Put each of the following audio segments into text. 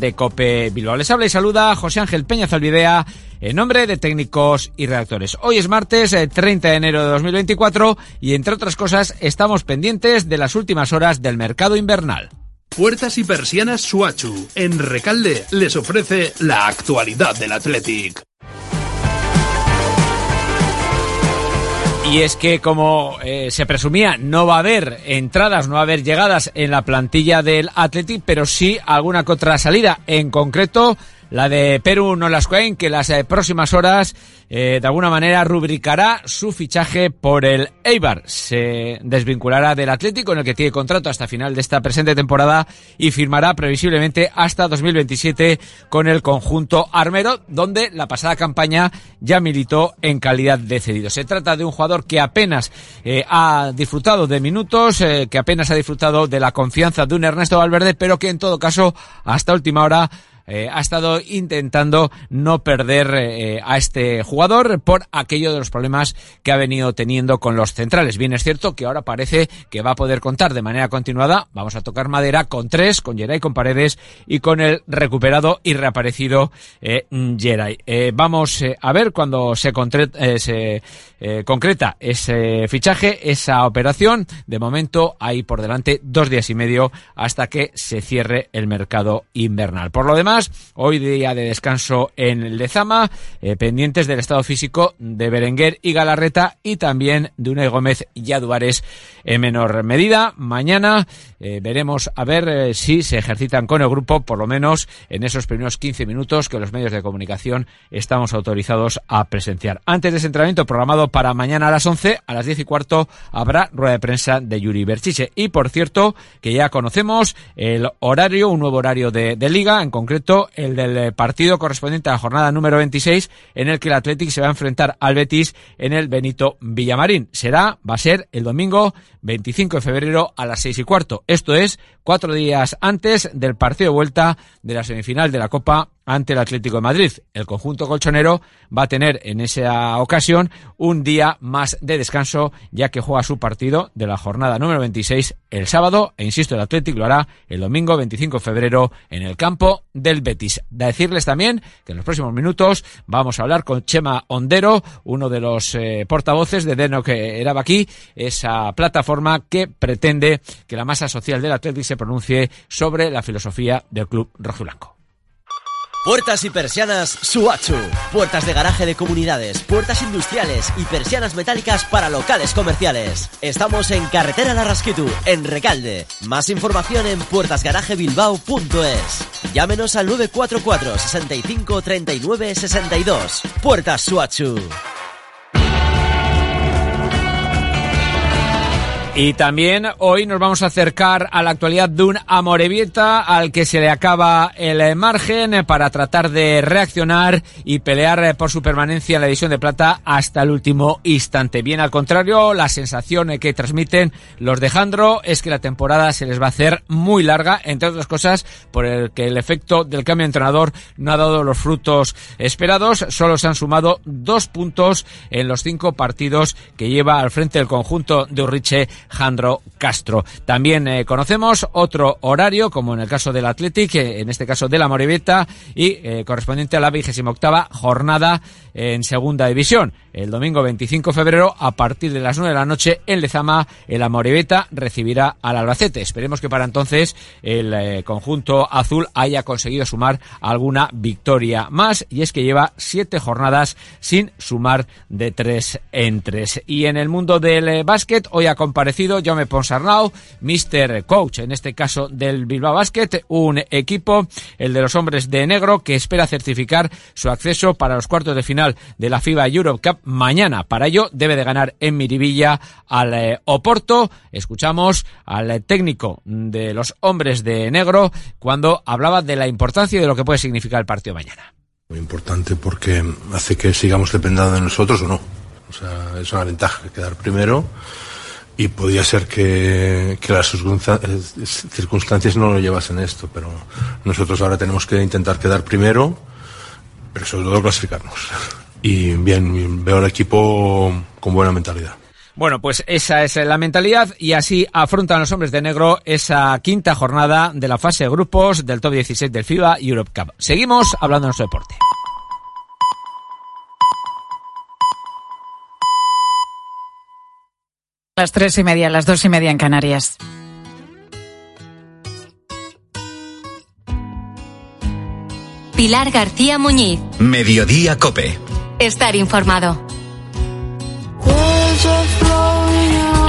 de Cope Bilbao. Les habla y saluda José Ángel Peña Zalvidea en nombre de técnicos y redactores. Hoy es martes 30 eh, de enero de 2024 y entre otras cosas estamos pendientes de las últimas horas del mercado invernal. Puertas y persianas Suachu en Recalde les ofrece la actualidad del Athletic. Y es que como eh, se presumía, no va a haber entradas, no va a haber llegadas en la plantilla del Athletic, pero sí alguna contra salida. En concreto, la de Perú Nolascoen, que las eh, próximas horas eh, de alguna manera rubricará su fichaje por el Eibar. Se desvinculará del Atlético, en el que tiene contrato hasta final de esta presente temporada y firmará previsiblemente hasta 2027 con el conjunto armero, donde la pasada campaña ya militó en calidad de cedido. Se trata de un jugador que apenas eh, ha disfrutado de minutos, que apenas ha disfrutado de la confianza de un Ernesto Valverde, pero que en todo caso hasta última hora eh, ha estado intentando no perder eh, a este jugador por aquello de los problemas que ha venido teniendo con los centrales. Bien es cierto que ahora parece que va a poder contar de manera continuada, vamos a tocar madera, con tres, con Geray, con Paredes y con el recuperado y reaparecido eh. Eh, vamos a ver cuando se, se concreta ese fichaje, esa operación. De momento hay por delante dos días y medio hasta que se cierre el mercado invernal. Por lo demás, Hoy día de descanso en Lezama, eh, pendientes del estado físico de Berenguer y Galarreta y también de Unai Gómez y Aduares en menor medida. Mañana eh, veremos a ver eh, si se ejercitan con el grupo, por lo menos en esos primeros 15 minutos que los medios de comunicación estamos autorizados a presenciar. Antes de ese entrenamiento programado para mañana a las 11, a las 10 y cuarto habrá rueda de prensa de Yuri Berchiche. Y por cierto, que ya conocemos el horario, un nuevo horario de, de liga, en concreto el del eh, partido correspondiente a la jornada número 26, en el que el Athletic se va a enfrentar al Betis en el Benito Villamarín. Será, va a ser el domingo 25 de febrero a las 6 y cuarto. Esto es cuatro días antes del partido de vuelta de la semifinal de la Copa ante el Atlético de Madrid. El conjunto colchonero va a tener en esa ocasión un día más de descanso, ya que juega su partido de la jornada número 26 el sábado, e insisto, el Atlético lo hará el domingo 25 de febrero en el campo del Betis. De decirles también que en los próximos minutos vamos a hablar con Chema Ondero, uno de los eh, portavoces de Deno que era aquí, esa plataforma que pretende que la masa social del Atlético se pronuncie sobre la filosofía del club rojiblanco. Puertas y persianas Suachu. Puertas de garaje de comunidades, puertas industriales y persianas metálicas para locales comerciales. Estamos en Carretera Larrasquitu, en Recalde. Más información en puertasgarajebilbao.es. Llámenos al 944 65 39 62. Puertas Suachu. Y también hoy nos vamos a acercar a la actualidad de un Amorebieta al que se le acaba el margen para tratar de reaccionar y pelear por su permanencia en la división de plata hasta el último instante. Bien al contrario, la sensación que transmiten los de Jandro es que la temporada se les va a hacer muy larga, entre otras cosas por el que el efecto del cambio de entrenador no ha dado los frutos esperados. Solo se han sumado dos puntos en los cinco partidos que lleva al frente del conjunto de Urriche Jandro Castro. También eh, conocemos otro horario, como en el caso del Athletic, eh, en este caso de la Moribeta, y eh, correspondiente a la vigésima octava jornada en segunda división. El domingo 25 de febrero, a partir de las 9 de la noche, en Lezama, el Amoribeta recibirá al Albacete. Esperemos que para entonces el conjunto azul haya conseguido sumar alguna victoria más, y es que lleva siete jornadas sin sumar de tres en tres. Y en el mundo del básquet, hoy ha comparecido parecido, Jaume Ponsarnau, Mr. Coach, en este caso del Bilbao Basket, un equipo, el de los hombres de negro, que espera certificar su acceso para los cuartos de final de la FIBA Europe Cup mañana. Para ello debe de ganar en Miribilla al eh, Oporto. Escuchamos al técnico de los hombres de negro cuando hablaba de la importancia de lo que puede significar el partido mañana. Muy importante porque hace que sigamos dependiendo de nosotros o no. O sea, es una ventaja quedar primero y podía ser que, que las circunstancias no lo llevasen esto, pero nosotros ahora tenemos que intentar quedar primero, pero sobre todo clasificarnos. Y bien, veo al equipo con buena mentalidad. Bueno, pues esa es la mentalidad y así afrontan los hombres de negro esa quinta jornada de la fase de grupos del top 16 del FIBA Europe Cup. Seguimos hablando de nuestro deporte. Las tres y media, las dos y media en Canarias. Pilar García Muñiz. Mediodía Cope. Estar informado.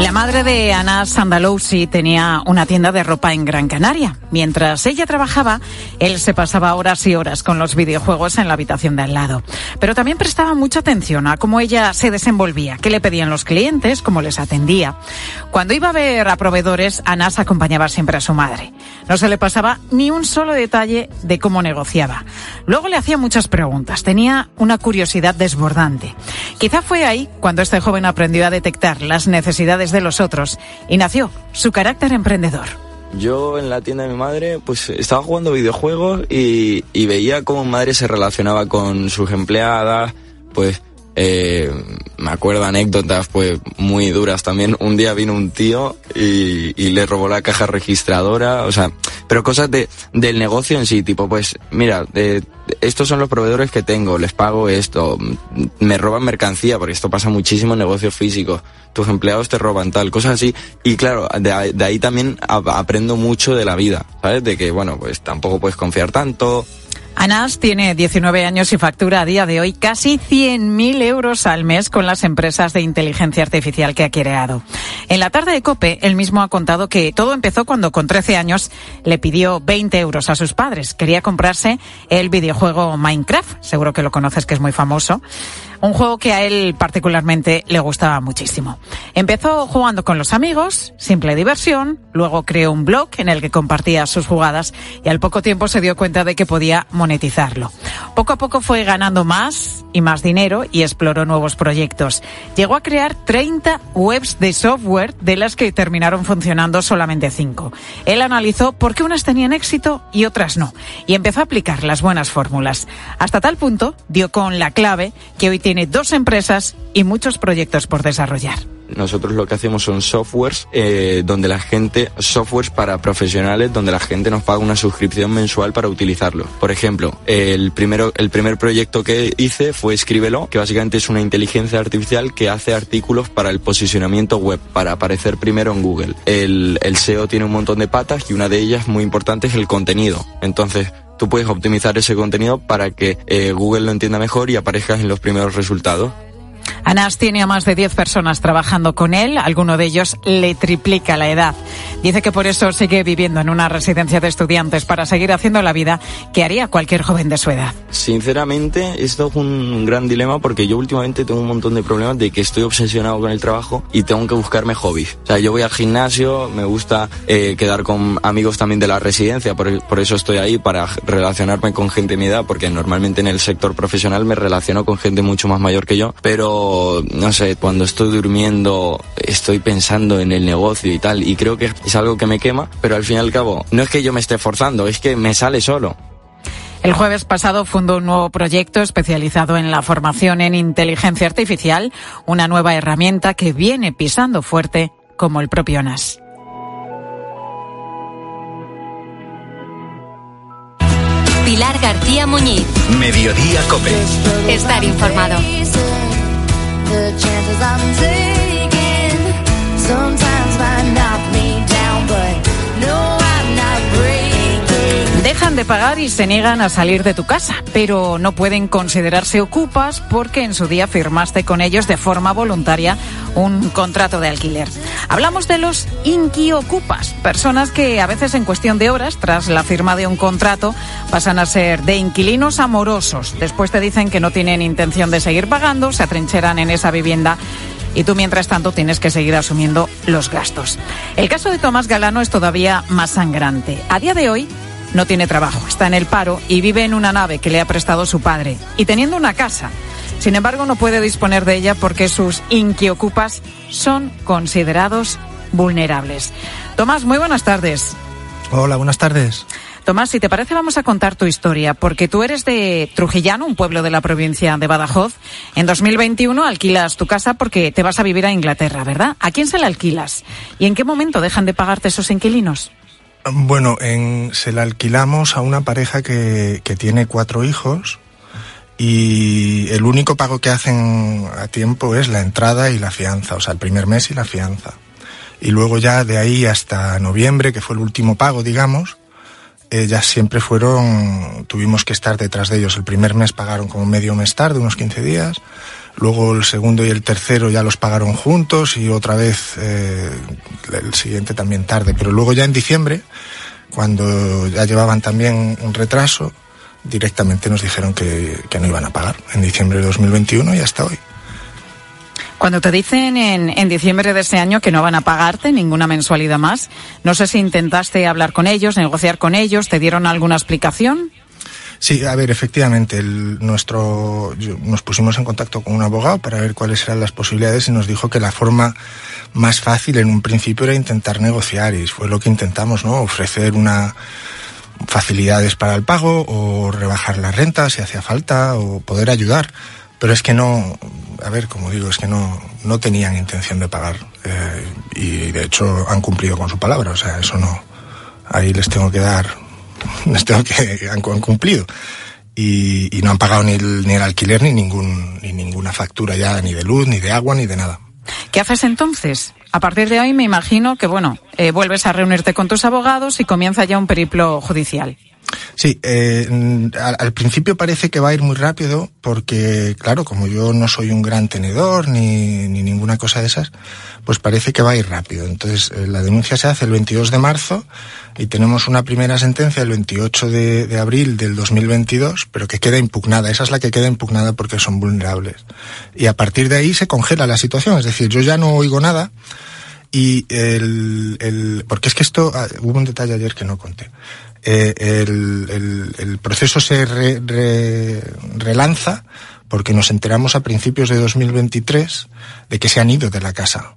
La madre de Ana Sandalousi tenía una tienda de ropa en Gran Canaria. Mientras ella trabajaba, él se pasaba horas y horas con los videojuegos en la habitación de al lado. Pero también prestaba mucha atención a cómo ella se desenvolvía, qué le pedían los clientes, cómo les atendía. Cuando iba a ver a proveedores, Ana se acompañaba siempre a su madre. No se le pasaba ni un solo detalle de cómo negociaba. Luego le hacía muchas preguntas. Tenía una curiosidad desbordante. Quizá fue ahí cuando este joven aprendió a detectar las necesidades de los otros y nació su carácter emprendedor. Yo en la tienda de mi madre, pues estaba jugando videojuegos y, y veía cómo mi madre se relacionaba con sus empleadas, pues eh, me acuerdo anécdotas pues muy duras también. Un día vino un tío y, le robó la caja registradora, o sea, pero cosas de, del negocio en sí, tipo pues mira, de, estos son los proveedores que tengo, les pago esto, me roban mercancía, porque esto pasa muchísimo en negocios físicos, tus empleados te roban tal, cosas así. Y claro, de, de ahí también aprendo mucho de la vida, ¿sabes? De que, bueno, pues tampoco puedes confiar tanto, Anas tiene 19 años y factura a día de hoy casi 100.000 euros al mes con las empresas de inteligencia artificial que ha creado. En la tarde de COPE, él mismo ha contado que todo empezó cuando con 13 años le pidió 20 euros a sus padres. Quería comprarse el videojuego Minecraft, seguro que lo conoces que es muy famoso. Un juego que a él particularmente le gustaba muchísimo. Empezó jugando con los amigos, simple diversión, luego creó un blog en el que compartía sus jugadas y al poco tiempo se dio cuenta de que podía monetizarlo. Poco a poco fue ganando más y más dinero y exploró nuevos proyectos. Llegó a crear 30 webs de software de las que terminaron funcionando solamente 5. Él analizó por qué unas tenían éxito y otras no y empezó a aplicar las buenas fórmulas. Hasta tal punto dio con la clave que hoy tiene dos empresas y muchos proyectos por desarrollar. Nosotros lo que hacemos son softwares eh, donde la gente, softwares para profesionales donde la gente nos paga una suscripción mensual para utilizarlo. Por ejemplo, el primero, el primer proyecto que hice fue Escríbelo, que básicamente es una inteligencia artificial que hace artículos para el posicionamiento web, para aparecer primero en Google. El SEO tiene un montón de patas y una de ellas muy importante es el contenido. Entonces, tú puedes optimizar ese contenido para que eh, Google lo entienda mejor y aparezcas en los primeros resultados. Anas tiene a más de 10 personas trabajando con él, alguno de ellos le triplica la edad. Dice que por eso sigue viviendo en una residencia de estudiantes para seguir haciendo la vida que haría cualquier joven de su edad. Sinceramente, esto es un gran dilema porque yo últimamente tengo un montón de problemas de que estoy obsesionado con el trabajo y tengo que buscarme hobbies. O sea, yo voy al gimnasio, me gusta eh, quedar con amigos también de la residencia, por, por eso estoy ahí para relacionarme con gente de mi edad, porque normalmente en el sector profesional me relaciono con gente mucho más mayor que yo, pero no sé, cuando estoy durmiendo estoy pensando en el negocio y tal, y creo que es algo que me quema, pero al fin y al cabo, no es que yo me esté forzando, es que me sale solo. El jueves pasado fundó un nuevo proyecto especializado en la formación en inteligencia artificial, una nueva herramienta que viene pisando fuerte como el propio NAS. Pilar García Muñiz. Mediodía Cope. Estar informado. sometimes might not. Dejan de pagar y se niegan a salir de tu casa, pero no pueden considerarse ocupas porque en su día firmaste con ellos de forma voluntaria un contrato de alquiler. Hablamos de los inquiocupas, personas que a veces en cuestión de horas, tras la firma de un contrato, pasan a ser de inquilinos amorosos. Después te dicen que no tienen intención de seguir pagando, se atrincheran en esa vivienda y tú mientras tanto tienes que seguir asumiendo los gastos. El caso de Tomás Galano es todavía más sangrante. A día de hoy no tiene trabajo, está en el paro y vive en una nave que le ha prestado su padre y teniendo una casa. Sin embargo, no puede disponer de ella porque sus inquiocupas son considerados vulnerables. Tomás, muy buenas tardes. Hola, buenas tardes. Tomás, si te parece, vamos a contar tu historia, porque tú eres de Trujillano, un pueblo de la provincia de Badajoz. En 2021 alquilas tu casa porque te vas a vivir a Inglaterra, ¿verdad? ¿A quién se la alquilas? ¿Y en qué momento dejan de pagarte esos inquilinos? Bueno, en, se la alquilamos a una pareja que, que tiene cuatro hijos y el único pago que hacen a tiempo es la entrada y la fianza, o sea, el primer mes y la fianza. Y luego ya de ahí hasta noviembre, que fue el último pago, digamos, ya siempre fueron, tuvimos que estar detrás de ellos. El primer mes pagaron como medio mes tarde, unos 15 días. Luego el segundo y el tercero ya los pagaron juntos y otra vez eh, el siguiente también tarde. Pero luego ya en diciembre, cuando ya llevaban también un retraso, directamente nos dijeron que, que no iban a pagar en diciembre de 2021 y hasta hoy. Cuando te dicen en, en diciembre de ese año que no van a pagarte ninguna mensualidad más, no sé si intentaste hablar con ellos, negociar con ellos, ¿te dieron alguna explicación? Sí, a ver, efectivamente, nuestro, nos pusimos en contacto con un abogado para ver cuáles eran las posibilidades y nos dijo que la forma más fácil en un principio era intentar negociar y fue lo que intentamos, ¿no? Ofrecer una facilidades para el pago o rebajar la renta si hacía falta o poder ayudar. Pero es que no, a ver, como digo, es que no, no tenían intención de pagar eh, y de hecho han cumplido con su palabra, o sea, eso no, ahí les tengo que dar, les tengo que, han, cumplido. Y, y no han pagado ni el, ni el alquiler ni, ningún, ni ninguna factura ya, ni de luz, ni de agua, ni de nada. ¿Qué haces entonces? A partir de hoy me imagino que, bueno, eh, vuelves a reunirte con tus abogados y comienza ya un periplo judicial. Sí, eh, mm, al, principio parece que va a ir muy rápido porque, claro, como yo no soy un gran tenedor ni, ni ninguna cosa de esas, pues parece que va a ir rápido. Entonces, eh, la denuncia se hace el 22 de marzo y tenemos una primera sentencia el 28 de, de abril del 2022, pero que queda impugnada. Esa es la que queda impugnada porque son vulnerables. Y a partir de ahí se congela la situación. Es decir, yo ya no oigo nada y el, el porque es que esto, ah, hubo un detalle ayer que no conté. Eh, el, el, el proceso se re- re- relanza porque nos enteramos a principios de 2023 de que se han ido de la casa.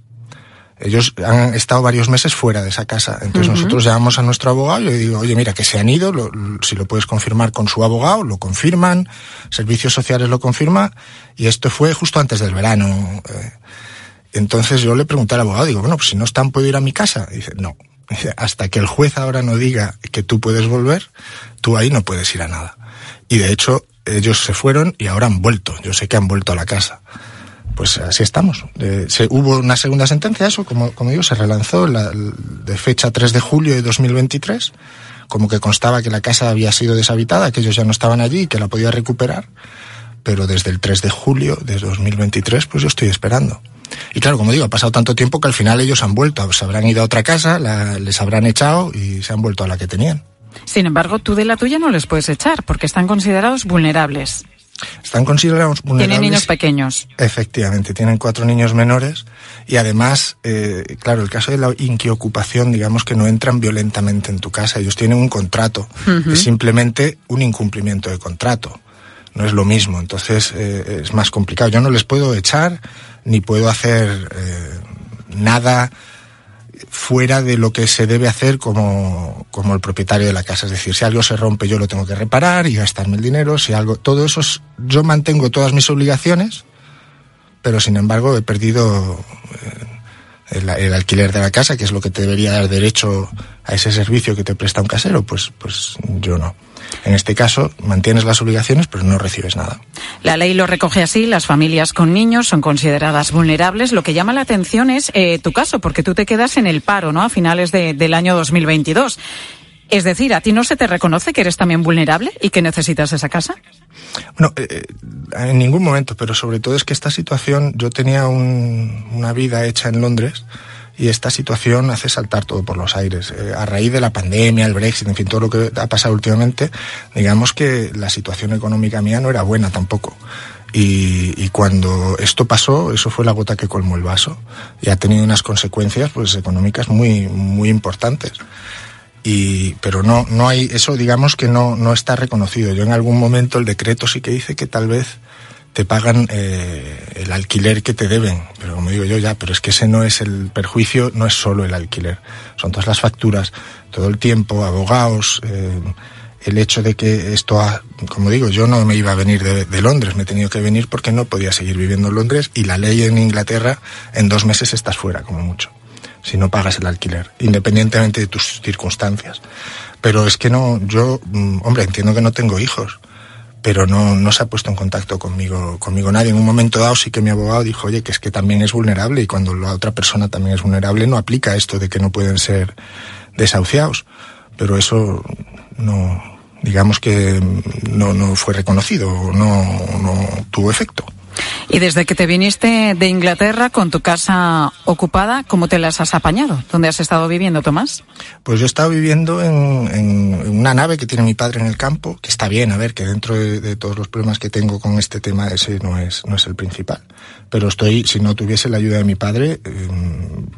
Ellos han estado varios meses fuera de esa casa. Entonces nosotros llamamos a nuestro abogado y le digo, oye, mira, que se han ido, lo- si lo puedes confirmar con su abogado, lo confirman, Servicios Sociales lo confirma, y esto fue justo antes del verano. eh. Entonces yo le pregunté al abogado, digo, bueno, pues si no están, ¿puedo ir a mi casa? Y dice, no. Hasta que el juez ahora no diga que tú puedes volver, tú ahí no puedes ir a nada. Y de hecho, ellos se fueron y ahora han vuelto. Yo sé que han vuelto a la casa. Pues así estamos. Hubo una segunda sentencia, eso, como, como digo, se relanzó la, de fecha 3 de julio de 2023, como que constaba que la casa había sido deshabitada, que ellos ya no estaban allí y que la podía recuperar. Pero desde el 3 de julio de 2023, pues yo estoy esperando. Y claro, como digo, ha pasado tanto tiempo que al final ellos han vuelto, se habrán ido a otra casa, la- les habrán echado y se han vuelto a la que tenían. Sin embargo, tú de la tuya no les puedes echar porque están considerados vulnerables. Están considerados vulnerables. Tienen niños pequeños. Efectivamente, tienen cuatro niños menores y además, eh, claro, el caso de la inquiocupación, digamos que no entran violentamente en tu casa, ellos tienen un contrato, es simplemente un incumplimiento de contrato, no es lo mismo, entonces eh, es más complicado. Yo no les puedo echar ni puedo hacer eh, nada fuera de lo que se debe hacer como, como el propietario de la casa. Es decir, si algo se rompe yo lo tengo que reparar y gastarme el dinero, si algo, todo eso es, yo mantengo todas mis obligaciones, pero sin embargo he perdido eh, el, alquiler de la casa, que es lo que te debería dar derecho a ese servicio que te presta un casero, pues, pues yo no. En este caso, mantienes las obligaciones, pero no recibes nada. La ley lo recoge así, las familias con niños son consideradas vulnerables. Lo que llama la atención es eh, tu caso, porque tú te quedas en el paro, ¿no? A finales de- del año 2022. Es decir, ¿a ti no se te reconoce que eres también vulnerable y que necesitas esa casa? Bueno, eh, eh, en ningún momento, pero sobre todo es que esta situación, yo tenía un- una vida hecha en Londres y esta situación hace saltar todo por los aires. Eh, a raíz de la pandemia, el Brexit, en fin, todo lo que ha pasado últimamente, digamos que la situación económica mía no era buena tampoco. Y, y cuando esto pasó, eso fue la gota que colmó el vaso y ha tenido unas consecuencias pues económicas muy muy importantes y pero no no hay eso digamos que no no está reconocido yo en algún momento el decreto sí que dice que tal vez te pagan eh, el alquiler que te deben. Pero como digo yo ya, pero es que ese no es el perjuicio, no es solo el alquiler. Son todas las facturas, todo el tiempo, abogados, eh, el hecho de que esto, ha, como digo, yo no me iba a venir de, de, Londres, me he tenido que venir porque no podía seguir viviendo en Londres y la ley en Inglaterra en dos meses estás fuera, como mucho, si no pagas el alquiler, independientemente de tus circunstancias. Pero es que no, yo, mm, hombre, entiendo que no tengo hijos, pero no, no se ha puesto en contacto conmigo, conmigo nadie. En un momento dado sí que mi abogado dijo, oye, que es que también es vulnerable y cuando la otra persona también es vulnerable no aplica esto de que no pueden ser desahuciados. Pero eso no, digamos que no, no fue reconocido, no, no tuvo efecto. Y desde que te viniste de Inglaterra con tu casa ocupada, ¿cómo te las has apañado? ¿Dónde has estado viviendo, Tomás? Pues yo he estado viviendo en, en una nave que tiene mi padre en el campo, que está bien, a ver, que dentro de, todos los problemas que tengo con este tema, ese no es, no es el principal. Pero estoy, si no tuviese la ayuda de mi padre, eh,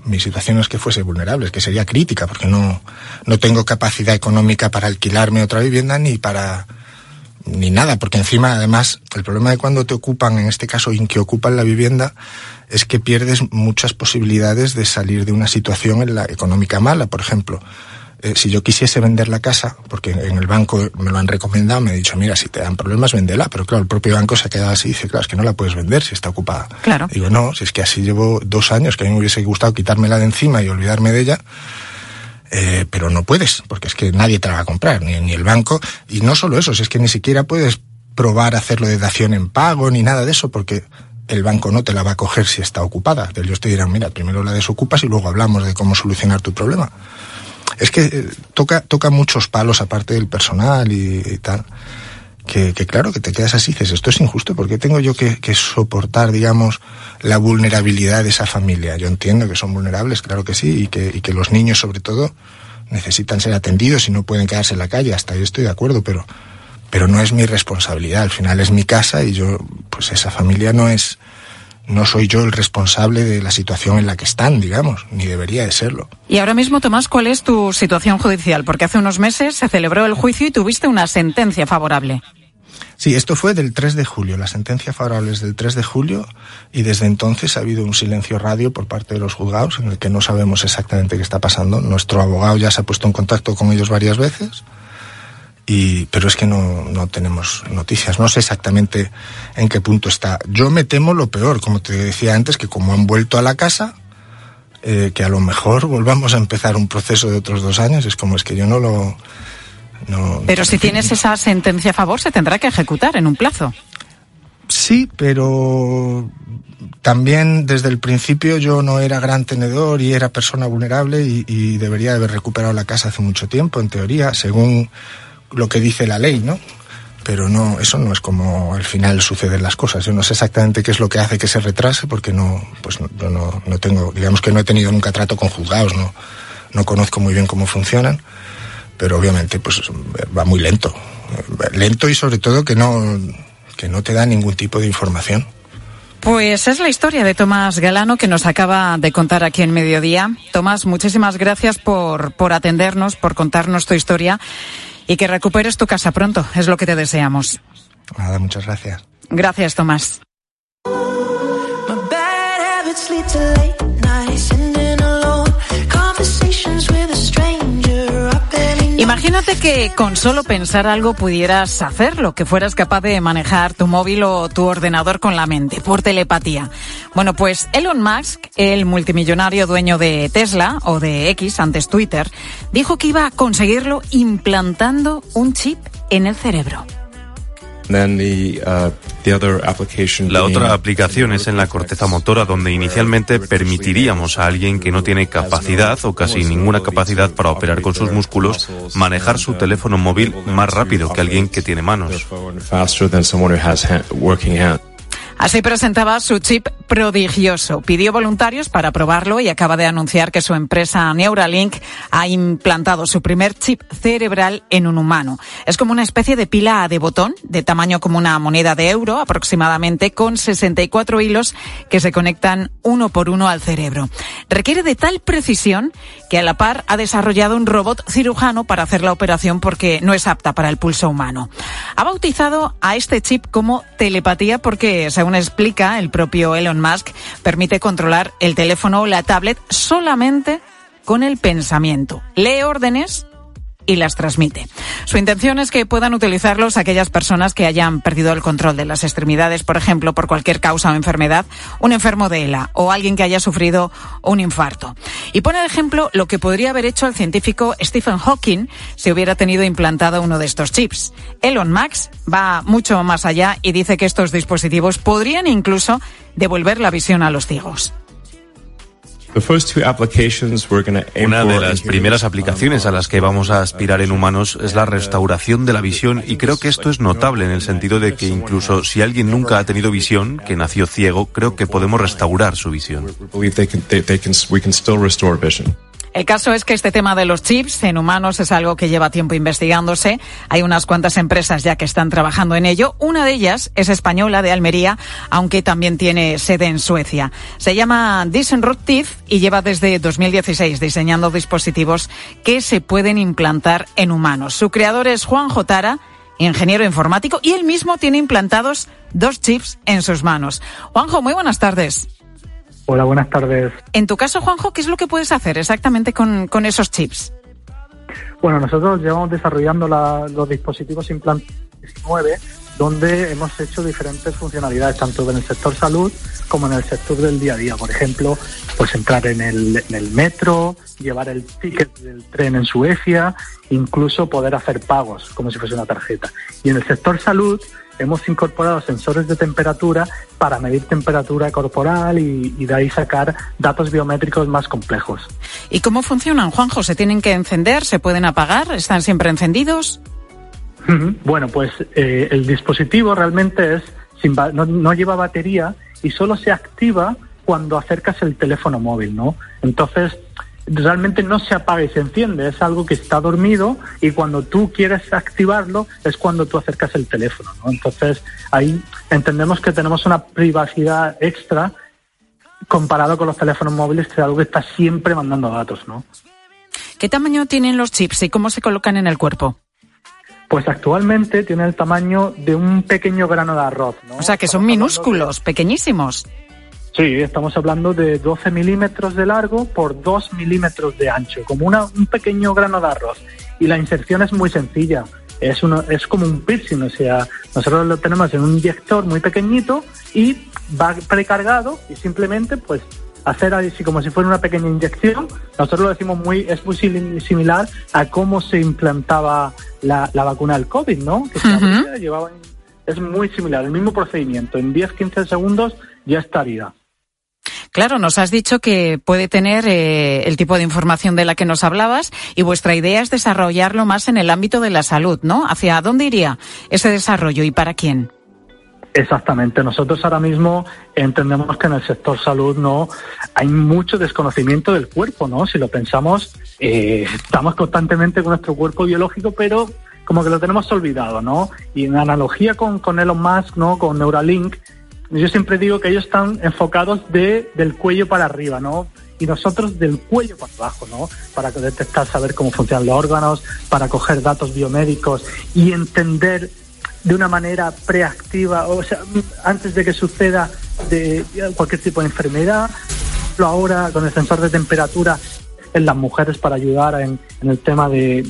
mi situación es que fuese vulnerable, es que sería crítica, porque no, no tengo capacidad económica para alquilarme otra vivienda ni para ni nada, porque encima, además, el problema de cuando te ocupan, en este caso, en que ocupan la vivienda, es que pierdes muchas posibilidades de salir de una situación en la económica mala. Por ejemplo, eh, si yo quisiese vender la casa, porque en el banco me lo han recomendado, me he dicho, mira, si te dan problemas, vendela. Pero claro, el propio banco se ha quedado así y dice, claro, es que no la puedes vender si está ocupada. Claro. Digo, no, si es que así llevo dos años, que a mí me hubiese gustado quitármela de encima y olvidarme de ella. Eh, pero no puedes, porque es que nadie te la va a comprar, ni, ni el banco. Y no solo eso, es que ni siquiera puedes probar hacerlo de dación en pago, ni nada de eso, porque el banco no te la va a coger si está ocupada. Ellos te dirán, mira, primero la desocupas y luego hablamos de cómo solucionar tu problema. Es que eh, toca, toca muchos palos aparte del personal y tal. Que, que, claro, que te quedas así, dices, esto es injusto, ¿por qué tengo yo que, que, soportar, digamos, la vulnerabilidad de esa familia? Yo entiendo que son vulnerables, claro que sí, y que, y que los niños, sobre todo, necesitan ser atendidos y no pueden quedarse en la calle, hasta ahí estoy de acuerdo, pero, pero no es mi responsabilidad, al final es mi casa y yo, pues esa familia no es, no soy yo el responsable de la situación en la que están, digamos, ni debería de serlo. Y ahora mismo, Tomás, ¿cuál es tu situación judicial? Porque hace unos meses se celebró el juicio y tuviste una sentencia favorable. Sí, esto fue del 3 de julio, la sentencia favorable es del 3 de julio y desde entonces ha habido un silencio radio por parte de los juzgados en el que no sabemos exactamente qué está pasando. Nuestro abogado ya se ha puesto en contacto con ellos varias veces, y, pero es que no, no tenemos noticias, no sé exactamente en qué punto está. Yo me temo lo peor, como te decía antes, que como han vuelto a la casa, eh, que a lo mejor volvamos a empezar un proceso de otros dos años, es como es que yo no lo no, pero si tienes esa sentencia a favor, se tendrá que ejecutar en un plazo. Sí, pero también desde el principio yo no era gran tenedor y era persona vulnerable y, y, debería haber recuperado la casa hace mucho tiempo, en teoría, según lo que dice la ley, ¿no? Pero no, eso no es como al final suceden las cosas. Yo no sé exactamente qué es lo que hace que se retrase porque no, pues no, no tengo, digamos que no he tenido nunca trato con juzgados, no, no conozco muy bien cómo funcionan pero obviamente pues va muy lento. Lento y sobre todo que no, que no te da ningún tipo de información. Pues es la historia de Tomás Galano que nos acaba de contar aquí en Mediodía. Tomás, muchísimas gracias por, por atendernos, por contarnos tu historia y que recuperes tu casa pronto. Es lo que te deseamos. Nada, muchas gracias. Gracias, Tomás. Que con solo pensar algo pudieras hacerlo, que fueras capaz de manejar tu móvil o tu ordenador con la mente, por telepatía. Bueno, pues Elon Musk, el multimillonario dueño de Tesla o de X, antes Twitter, dijo que iba a conseguirlo implantando un chip en el cerebro. uh, La otra aplicación es en la corteza motora, donde inicialmente permitiríamos a alguien que no tiene capacidad o casi ninguna capacidad para operar con sus músculos manejar su teléfono móvil más rápido que alguien que tiene manos. Así presentaba su chip prodigioso. Pidió voluntarios para probarlo y acaba de anunciar que su empresa Neuralink ha implantado su primer chip cerebral en un humano. Es como una especie de pila de botón de tamaño como una moneda de euro aproximadamente con 64 hilos que se conectan uno por uno al cerebro. Requiere de tal precisión que a la par ha desarrollado un robot cirujano para hacer la operación porque no es apta para el pulso humano. Ha bautizado a este chip como telepatía porque, según explica el propio Elon Musk, permite controlar el teléfono o la tablet solamente con el pensamiento. Lee órdenes y las transmite. Su intención es que puedan utilizarlos aquellas personas que hayan perdido el control de las extremidades, por ejemplo, por cualquier causa o enfermedad, un enfermo de ELA o alguien que haya sufrido un infarto. Y pone de ejemplo lo que podría haber hecho el científico Stephen Hawking si hubiera tenido implantado uno de estos chips. Elon Musk va mucho más allá y dice que estos dispositivos podrían incluso devolver la visión a los ciegos. Una de las primeras aplicaciones a las que vamos a aspirar en humanos es la restauración de la visión y creo que esto es notable en el sentido de que incluso si alguien nunca ha tenido visión, que nació ciego, creo que podemos restaurar su visión. El caso es que este tema de los chips en humanos es algo que lleva tiempo investigándose. Hay unas cuantas empresas ya que están trabajando en ello. Una de ellas es española de Almería, aunque también tiene sede en Suecia. Se llama Disruptive y lleva desde 2016 diseñando dispositivos que se pueden implantar en humanos. Su creador es Juan Jotara ingeniero informático, y él mismo tiene implantados dos chips en sus manos. Juanjo, muy buenas tardes. Hola, buenas tardes. En tu caso, Juanjo, ¿qué es lo que puedes hacer exactamente con, con esos chips? Bueno, nosotros llevamos desarrollando la, los dispositivos implantes 19, donde hemos hecho diferentes funcionalidades, tanto en el sector salud como en el sector del día a día. Por ejemplo, pues entrar en el, en el metro, llevar el ticket del tren en Suecia, incluso poder hacer pagos como si fuese una tarjeta. Y en el sector salud hemos incorporado sensores de temperatura para medir temperatura corporal y, y, de ahí sacar datos biométricos más complejos. ¿Y cómo funcionan, Juanjo? ¿Se tienen que encender? ¿Se pueden apagar? ¿Están siempre encendidos? Bueno, pues eh, el dispositivo realmente es sin no, no lleva batería y solo se activa cuando acercas el teléfono móvil, ¿no? Entonces, realmente no se apaga y se enciende, es algo que está dormido y cuando tú quieres activarlo es cuando tú acercas el teléfono, ¿no? Entonces ahí entendemos que tenemos una privacidad extra comparado con los teléfonos móviles, que es algo que está siempre mandando datos, ¿no? ¿Qué tamaño tienen los chips y cómo se colocan en el cuerpo? Pues actualmente tiene el tamaño de un pequeño grano de arroz, ¿no? O sea que son minúsculos, de... pequeñísimos. Sí, estamos hablando de 12 milímetros de largo por 2 milímetros de ancho, como una, un pequeño grano de arroz. Y la inserción es muy sencilla, es, uno, es como un piercing, o sea, nosotros lo tenemos en un inyector muy pequeñito y va precargado y simplemente pues hacer así como si fuera una pequeña inyección. Nosotros lo decimos muy, es muy similar a cómo se implantaba la, la vacuna del COVID, ¿no? Que se uh -huh. llevaba, es muy similar, el mismo procedimiento. En 10-15 segundos ya estaría. Claro, nos has dicho que puede tener eh, el tipo de información de la que nos hablabas y vuestra idea es desarrollarlo más en el ámbito de la salud, ¿no? ¿Hacia dónde iría ese desarrollo y para quién? Exactamente. Nosotros ahora mismo entendemos que en el sector salud no hay mucho desconocimiento del cuerpo, ¿no? Si lo pensamos, eh, estamos constantemente con nuestro cuerpo biológico, pero como que lo tenemos olvidado, ¿no? Y en analogía con, con Elon Musk, ¿no? Con Neuralink, yo siempre digo que ellos están enfocados de, del cuello para arriba, ¿no? Y nosotros del cuello para abajo, ¿no? Para detectar, saber cómo funcionan los órganos, para coger datos biomédicos y entender de una manera preactiva, o sea, antes de que suceda de cualquier tipo de enfermedad. Ahora con el sensor de temperatura en las mujeres para ayudar en, en el tema de,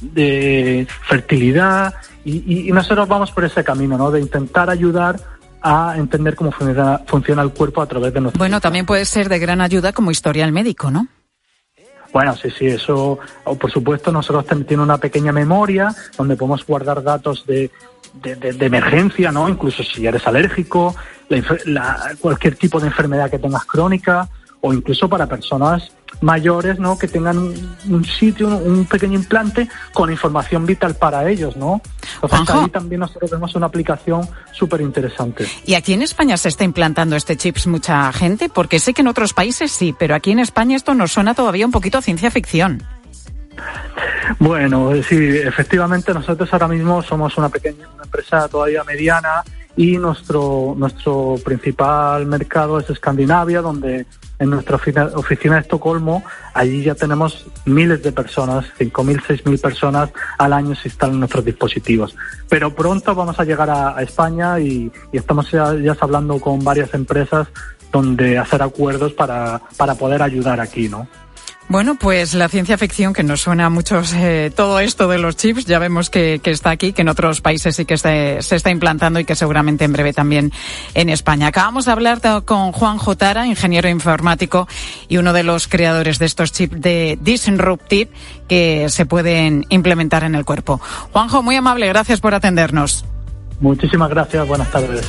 de, fertilidad y, nosotros vamos por ese camino, ¿no? De intentar ayudar a entender cómo funciona, funciona el cuerpo a través de nuestro. Bueno, también puede ser de gran ayuda como historial médico, ¿no? Bueno, sí, sí, eso, por supuesto, nosotros tenemos una pequeña memoria donde podemos guardar datos de, de, de, de emergencia, ¿no? Incluso si eres alérgico, la, la, cualquier tipo de enfermedad que tengas crónica, o incluso para personas mayores, ¿no? Que tengan un, un sitio, un pequeño implante con información vital para ellos, ¿no? Entonces ahí también nosotros vemos una aplicación súper interesante. ¿Y aquí en España se está implantando este chips mucha gente? Porque sé que en otros países sí, pero aquí en España esto nos suena todavía un poquito a ciencia ficción. Bueno, sí, efectivamente nosotros ahora mismo somos una pequeña una empresa todavía mediana y nuestro, nuestro principal mercado es Escandinavia, donde en nuestra oficina, de Estocolmo, allí ya tenemos miles de personas, 5.000, 6.000 personas al año se instalan nuestros dispositivos. Pero pronto vamos a llegar a, España y, y estamos ya, ya hablando con varias empresas donde hacer acuerdos para, para poder ayudar aquí, ¿no? Bueno, pues la ciencia ficción que nos suena a muchos eh, todo esto de los chips, ya vemos que, que, está aquí, que en otros países sí que se, se está implantando y que seguramente en breve también en España. Acabamos de hablar con Juan Jotara, ingeniero informático y uno de los creadores de estos chips de Disruptive que se pueden implementar en el cuerpo. Juanjo, muy amable, gracias por atendernos. Muchísimas gracias, buenas tardes.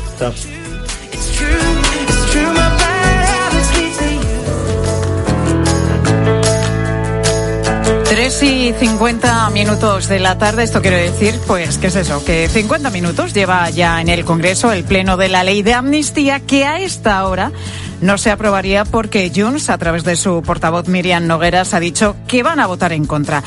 Tres y cincuenta minutos de la tarde, esto quiere decir, pues, ¿qué es eso? Que 50 minutos lleva ya en el Congreso el pleno de la ley de amnistía que a esta hora no se aprobaría porque Junts, a través de su portavoz Miriam Nogueras, ha dicho que van a votar en contra.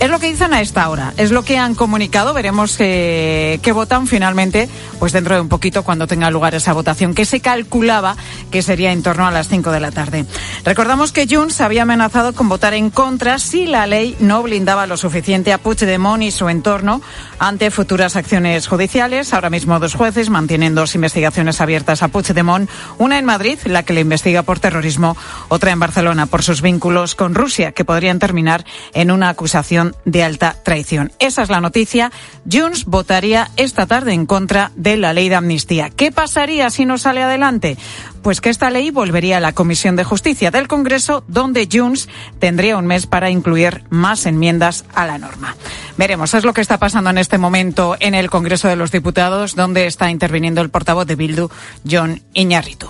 Es lo que dicen a esta hora, es lo que han comunicado. Veremos qué votan finalmente, pues dentro de un poquito cuando tenga lugar esa votación, que se calculaba que sería en torno a las 5 de la tarde. Recordamos que Junts había amenazado con votar en contra si la ley no blindaba lo suficiente a Puigdemont y su entorno ante futuras acciones judiciales. Ahora mismo dos jueces mantienen dos investigaciones abiertas a Puigdemont, una en Madrid, la que le investiga por terrorismo, otra en Barcelona por sus vínculos con Rusia, que podrían terminar en una acusación de alta traición. Esa es la noticia. Junts votaría esta tarde en contra de la ley de amnistía. ¿Qué pasaría si no sale adelante? Pues que esta ley volvería a la Comisión de Justicia del Congreso, donde Junts tendría un mes para incluir más enmiendas a la norma. Veremos, es lo que está pasando en este momento en el Congreso de los Diputados, donde está interviniendo el portavoz de Bildu, John Iñárritu.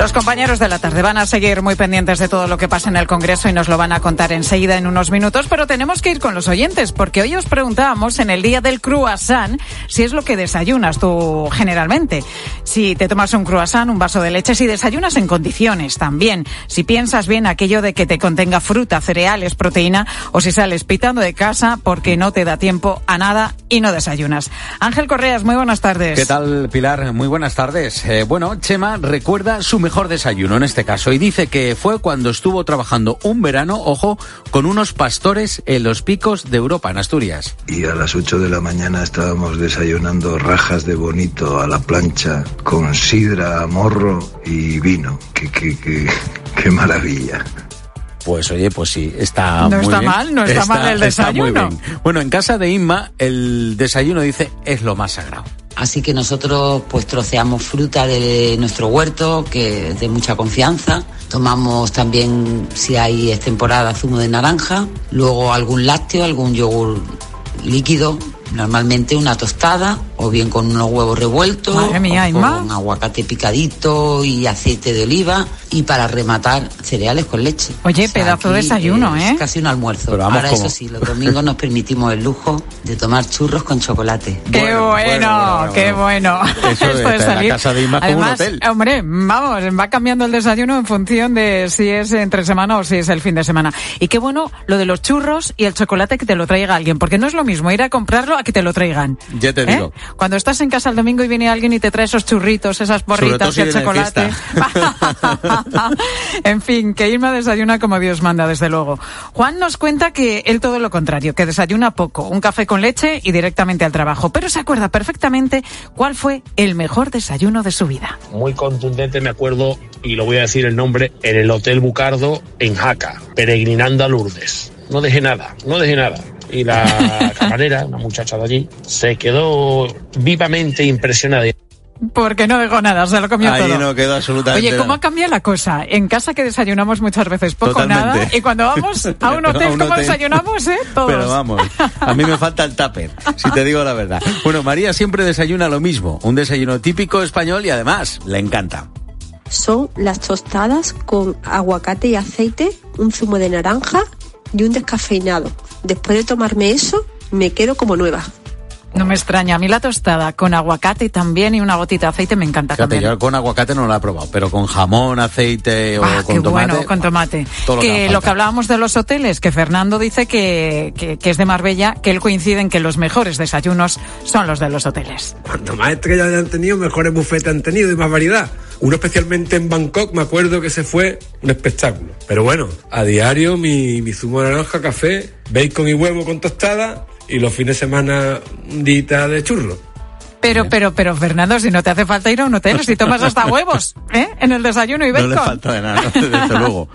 Los compañeros de la tarde van a seguir muy pendientes de todo lo que pasa en el Congreso y nos lo van a contar enseguida en unos minutos, pero tenemos que ir con los oyentes porque hoy os preguntábamos en el día del croissant si es lo que desayunas tú generalmente. Si te tomas un croissant, un vaso de leche, si desayunas en condiciones también. Si piensas bien aquello de que te contenga fruta, cereales, proteína o si sales pitando de casa porque no te da tiempo a nada y no desayunas. Ángel Correas, muy buenas tardes. ¿Qué tal, Pilar? Muy buenas tardes. Eh, bueno, Chema recuerda su mejor desayuno en este caso y dice que fue cuando estuvo trabajando un verano, ojo, con unos pastores en los picos de Europa, en Asturias. Y a las 8 de la mañana estábamos desayunando rajas de bonito a la plancha con sidra, morro y vino. ¡Qué, qué, qué, qué maravilla! Pues oye, pues sí, está no muy está bien. mal, no está, mal el desayuno. Bueno, en casa de Inma el desayuno dice es lo más sagrado. Así que nosotros pues troceamos fruta de nuestro huerto, que es de mucha confianza. Tomamos también, si hay es temporada, zumo de naranja. Luego algún lácteo, algún yogur líquido. Normalmente una tostada o bien con unos huevos revueltos, Madre mía, o Inma. con aguacate picadito y aceite de oliva y para rematar cereales con leche. Oye, pedazo de desayuno, es ¿eh? Casi un almuerzo. Pero vamos, Ahora ¿cómo? eso sí, los domingos nos permitimos el lujo de tomar churros con chocolate. Qué bueno, bueno, bueno, qué bueno. Eso está de en la salir. casa de Inma como un Además, hotel. hombre, vamos, va cambiando el desayuno en función de si es entre semana o si es el fin de semana. Y qué bueno lo de los churros y el chocolate que te lo traiga alguien, porque no es lo mismo ir a comprarlo a que te lo traigan. Ya te ¿Eh? digo. Cuando estás en casa el domingo y viene alguien y te trae esos churritos, esas si y el chocolate. en fin, que Irma desayuna como Dios manda, desde luego. Juan nos cuenta que él todo lo contrario, que desayuna poco, un café con leche y directamente al trabajo, pero se acuerda perfectamente cuál fue el mejor desayuno de su vida. muy contundente, me acuerdo, y lo voy a decir el nombre, en el Hotel Bucardo en Jaca, peregrinando a Lourdes. No dejé nada, no dejé nada. Y la camarera, una muchacha de allí, se quedó vivamente impresionada. Porque no dejó nada, se lo comió Ahí todo. no quedó absolutamente Oye, ¿cómo ha cambiado la cosa? En casa que desayunamos muchas veces poco Totalmente. nada, y cuando vamos a un A hotel, ¿cómo desayunamos, eh? Todos. Pero vamos, a mí me falta el tupper, si te digo la verdad. Bueno, María siempre desayuna lo mismo, un desayuno típico español y además le encanta. son las tostadas con aguacate y aceite, un zumo de naranja y un descafeinado. Después de tomarme eso, me quedo como nueva. No me extraña. A mí la tostada con aguacate también y una gotita de aceite me encanta Fíjate, también. yo con aguacate no lo he probado, pero con jamón, aceite o Ah, con qué tomate. bueno, con tomate. todo lo que que lo que hablábamos de los hoteles, que Fernando dice que, que, que es de Marbella, que él coincide en que los mejores desayunos son los de los hoteles. Cuanto más estrellas hayan tenido, mejores bufetes han tenido y más variedad. Uno especialmente en Bangkok, me acuerdo que ese fue un espectáculo. Pero bueno, a diario mi, mi zumo de naranja, café, bacon y huevo con tostada y los fines de semana un dita de churro. Pero, pero, pero, Fernando, si no te hace falta ir a un hotel, si tomas hasta huevos, ¿eh? En el desayuno y No bacon. le falta de nada, desde luego.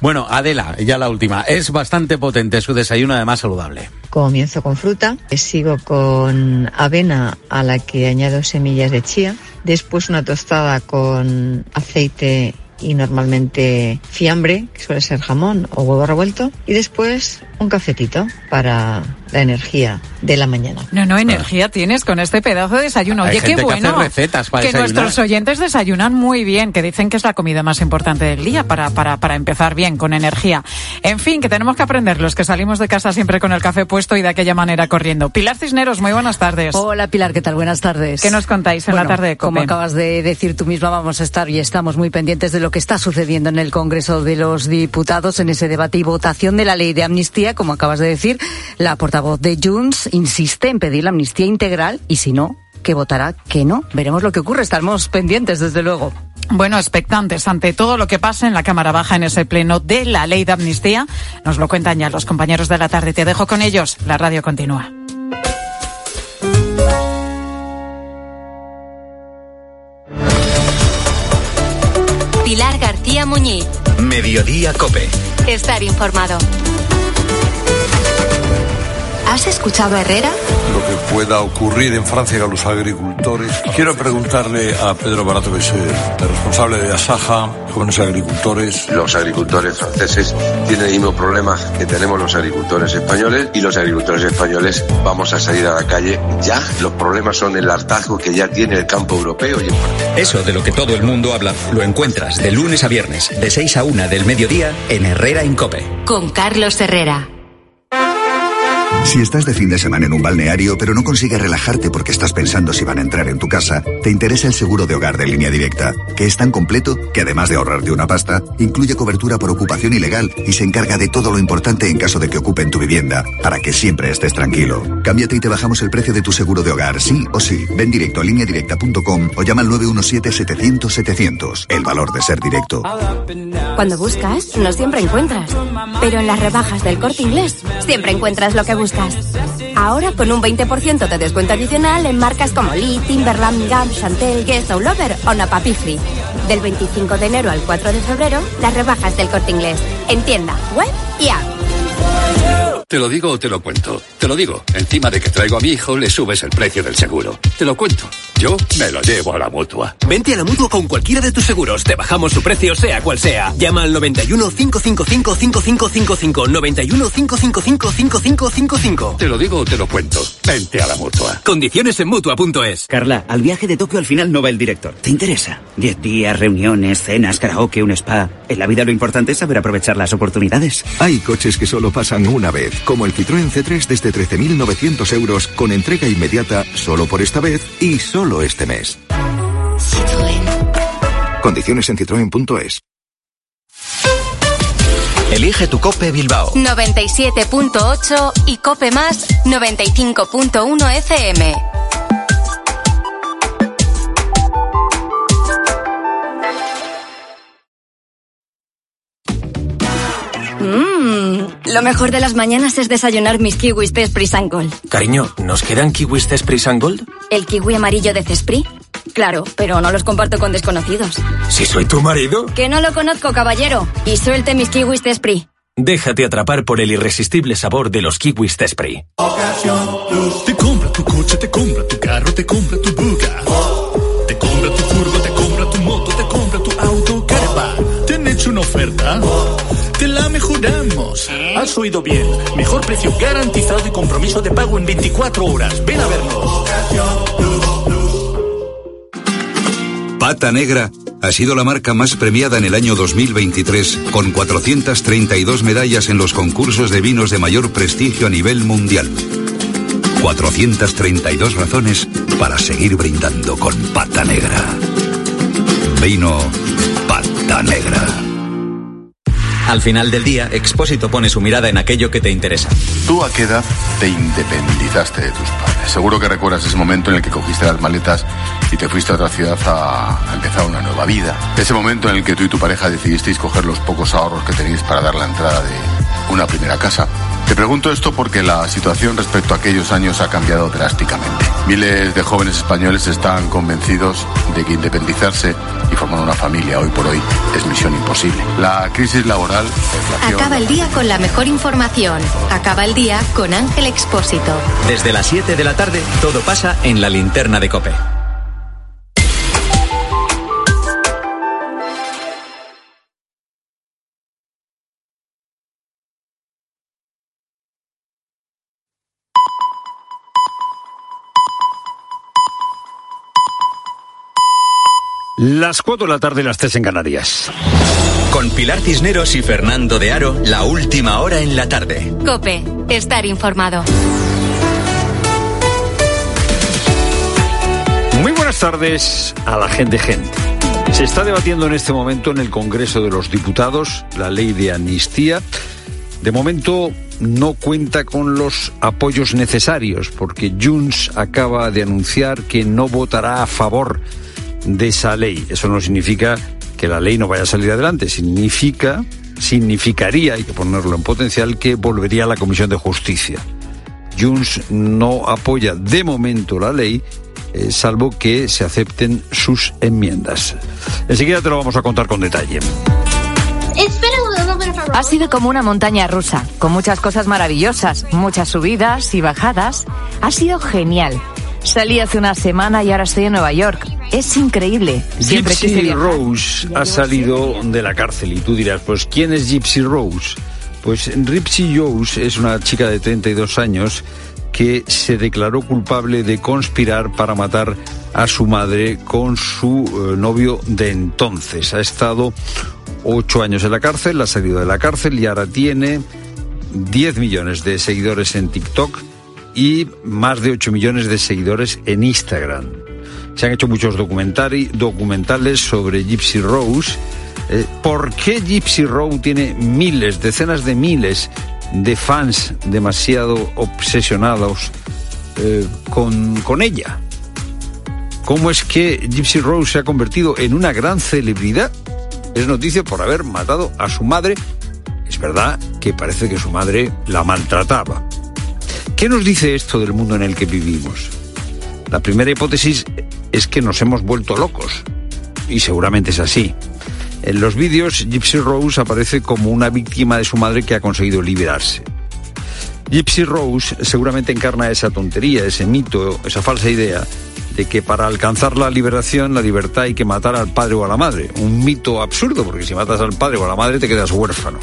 Bueno, Adela, ya la última. Es bastante potente su desayuno, además saludable. Comienzo con fruta, sigo con avena a la que añado semillas de chía, después una tostada con aceite y normalmente fiambre, que suele ser jamón o huevo revuelto, y después un cafetito para la energía de la mañana. No, no, energía tienes con este pedazo de desayuno. Hay Oye, qué gente que hace bueno. recetas para que desayunar. nuestros oyentes desayunan muy bien, que dicen que es la comida más importante del día para, para, para empezar bien, con energía. En fin, que tenemos que aprender los que salimos de casa siempre con el café puesto y de aquella manera corriendo. Pilar Cisneros, muy buenas tardes. Hola Pilar, ¿qué tal? Buenas tardes. ¿Qué nos contáis en la Bueno, tarde de Como acabas de decir tú misma, vamos a estar y estamos muy pendientes de lo que está sucediendo en el Congreso de los Diputados en ese debate y votación de la ley de amnistía. Como acabas de decir, la portavoz de Junts insiste en pedir la amnistía integral y si no, que votará que no. Veremos lo que ocurre. Estamos pendientes, desde luego. Bueno, expectantes ante todo lo que pasa en la Cámara Baja en ese pleno de la ley de amnistía. Nos lo cuentan ya los compañeros de la tarde. Te dejo con ellos. La radio continúa. Pilar García Muñiz. Mediodía Cope. Estar informado. ¿Has escuchado a Herrera? lo que pueda ocurrir en Francia con los agricultores. Quiero preguntarle a Pedro Barato Besser, el responsable de Asaja, jóvenes agricultores. Los agricultores franceses tienen el mismo problema que tenemos los agricultores españoles y los agricultores españoles vamos a salir a la calle ya. Los problemas son el hartazgo que ya tiene el campo europeo y en Eso de lo que todo el mundo habla lo encuentras de lunes a viernes, de 6 a 1 del mediodía en Herrera en Cope. Con Carlos Herrera. Si estás de fin de semana en un balneario pero no consigues relajarte porque estás pensando si van a entrar en tu casa, te interesa el seguro de hogar de línea directa, que es tan completo que además de ahorrarte una pasta, incluye cobertura por ocupación ilegal y se encarga de todo lo importante en caso de que ocupen tu vivienda, para que siempre estés tranquilo. Cámbiate y te bajamos el precio de tu seguro de hogar, sí o sí. Ven directo a lineadirecta.com o llama al 917-700-700. El valor de ser directo. Cuando buscas, no siempre encuentras. Pero en las rebajas del corte inglés, siempre encuentras lo que buscas. Ahora con un 20% de descuento adicional en marcas como Lee, Timberland, Gap, Chantel, Guess, All Over o Napapi. Del 25 de enero al 4 de febrero, las rebajas del corte inglés. En tienda, web y app. Te lo digo o te lo cuento. Te lo digo. Encima de que traigo a mi hijo, le subes el precio del seguro. Te lo cuento. Yo me lo llevo a la mutua. Vente a la mutua con cualquiera de tus seguros. Te bajamos su precio, sea cual sea. Llama al 91 555 5555. 91 555 5555. Te lo digo o te lo cuento. Vente a la mutua. Condiciones en mutua.es. Carla, al viaje de Tokio al final no va el director. ¿Te interesa? Diez días, reuniones, cenas, karaoke, un spa. En la vida lo importante es saber aprovechar las oportunidades. Hay coches que solo pasan una vez, como el Citroën C3 desde 13.900 euros con entrega inmediata solo por esta vez y solo este mes. Condiciones en citroen.es. Elige tu Cope Bilbao. 97.8 y Cope Más 95.1 FM. Lo mejor de las mañanas es desayunar mis kiwis de Esprit Gold. Cariño, ¿nos quedan kiwis de and Gold? ¿El kiwi amarillo de Cespri? Claro, pero no los comparto con desconocidos. Si soy tu marido. Que no lo conozco, caballero. Y suelte mis kiwis de. Déjate atrapar por el irresistible sabor de los kiwis de Sprit. Te compra tu coche, te compra tu carro, te compra tu buga. Te compra tu furgo, te compra tu moto, te compra tu auto, caravan. ¿Te han hecho una oferta? Has oído bien. Mejor precio garantizado y compromiso de pago en 24 horas. Ven a vernos. Pata Negra ha sido la marca más premiada en el año 2023, con 432 medallas en los concursos de vinos de mayor prestigio a nivel mundial. 432 razones para seguir brindando con pata negra. Vino pata negra. Al final del día, Expósito pone su mirada en aquello que te interesa. ¿Tú a qué edad te independizaste de tus padres? Seguro que recuerdas ese momento en el que cogiste las maletas y te fuiste a otra ciudad a, empezar una nueva vida. Ese momento en el que tú y tu pareja decidisteis coger los pocos ahorros que tenéis para dar la entrada de una primera casa. Te pregunto esto porque la situación respecto a aquellos años ha cambiado drásticamente. Miles de jóvenes españoles están convencidos de que independizarse y formar una familia hoy por hoy es misión imposible. La crisis laboral, la. Acaba el día con la mejor información. Acaba el día con Ángel Expósito. Desde las 7 de la tarde, todo pasa en la linterna de Cope. Las 4 de la tarde, las 3 en Canarias. Con Pilar Cisneros y Fernando de Aro, la última hora en la tarde. Cope, estar informado. Muy buenas tardes a la gente gente. Se está debatiendo en este momento en el Congreso de los Diputados la ley de amnistía. De momento no cuenta con los apoyos necesarios porque Junts acaba de anunciar que no votará a favor de esa ley. Eso no significa que la ley no vaya a salir adelante, significa, significaría, hay que ponerlo en potencial, que volvería a la Comisión de Justicia. Junts no apoya de momento la ley, eh, salvo que se acepten sus enmiendas. Enseguida te lo vamos a contar con detalle. Ha sido como una montaña rusa, con muchas cosas maravillosas, muchas subidas y bajadas. Ha sido genial. Salí hace una semana y ahora estoy en Nueva York. Es increíble. Siempre Gypsy. Rose ha salido de la cárcel y tú dirás, pues ¿quién es Gypsy Rose? Pues Gypsy Rose es una chica de 32 años que se declaró culpable de conspirar para matar a su madre con su eh, novio de entonces. Ha estado ocho años en la cárcel, ha salido de la cárcel y ahora tiene 10 millones de seguidores en TikTok y más de 8 millones de seguidores en Instagram. Se han hecho muchos documentales sobre Gypsy Rose. Eh, ¿Por qué Gypsy Rose tiene miles, decenas de miles de fans demasiado obsesionados eh, con, con ella? ¿Cómo es que Gypsy Rose se ha convertido en una gran celebridad? Es noticia por haber matado a su madre. Es verdad que parece que su madre la maltrataba. ¿Qué nos dice esto del mundo en el que vivimos? La primera hipótesis es que nos hemos vuelto locos. Y seguramente es así. En los vídeos, Gypsy Rose aparece como una víctima de su madre que ha conseguido liberarse. Gypsy Rose seguramente encarna esa tontería, ese mito, esa falsa idea de que para alcanzar la liberación, la libertad hay que matar al padre o a la madre. Un mito absurdo, porque si matas al padre o a la madre te quedas huérfano.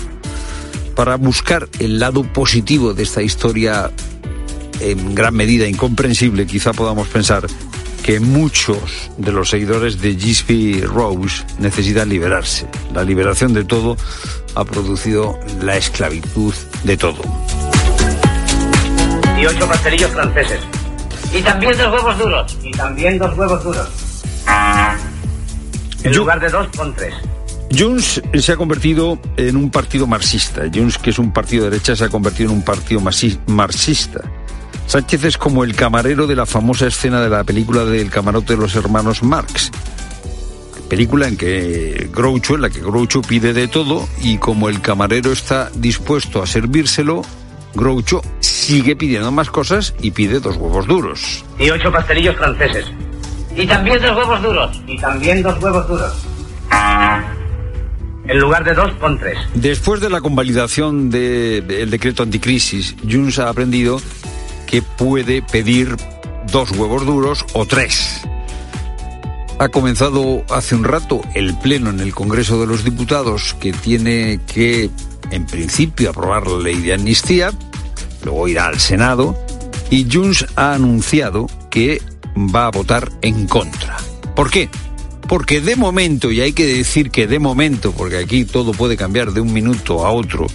Para buscar el lado positivo de esta historia en gran medida incomprensible, quizá podamos pensar que muchos de los seguidores de Gypsy Rose necesitan liberarse. La liberación de todo ha producido la esclavitud de todo. y ocho pastelillos franceses. Y también dos huevos duros. Y también dos huevos duros. En lugar de dos, pon tres. Junts se ha convertido en un partido marxista. Junts, que es un partido de derecha, se ha convertido en un partido marxi- marxista. Sánchez es como el camarero de la famosa escena de la película del camarote de los hermanos Marx. Película en que Groucho, en la que Groucho pide de todo y como el camarero está dispuesto a servírselo, Groucho sigue pidiendo más cosas y pide dos huevos duros. Y ocho pastelillos franceses. Y también dos huevos duros. Y también dos huevos duros. En lugar de dos, pon tres. Después de la convalidación del decreto anticrisis, Junts ha aprendido que puede pedir dos huevos duros o tres. Ha comenzado hace un rato el pleno en el Congreso de los Diputados que tiene que, en principio, aprobar la ley de amnistía, luego irá al Senado y Junts ha anunciado que va a votar en contra. ¿Por qué? Porque de momento, y hay que decir que de momento, porque aquí todo puede cambiar de un minuto a otro,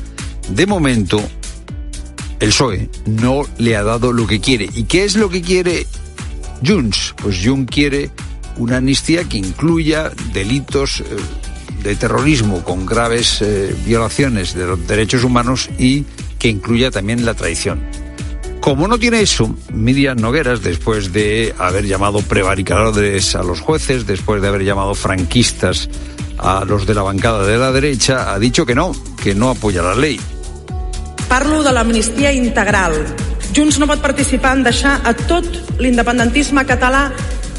de momento el PSOE no le ha dado lo que quiere. ¿Y qué es lo que quiere Junts? Pues Junts quiere una amnistía que incluya delitos eh, de terrorismo con graves eh, violaciones de los derechos humanos y que incluya también la traición. Como no tiene eso, Miriam Nogueras, después de haber llamado prevaricadores a los jueces, después de haber llamado franquistas a los de la bancada de la derecha, ha dicho que no, que no apoya la ley. Parlo de l'amnistia integral. Junts no pot participar en deixar a tot l'independentisme català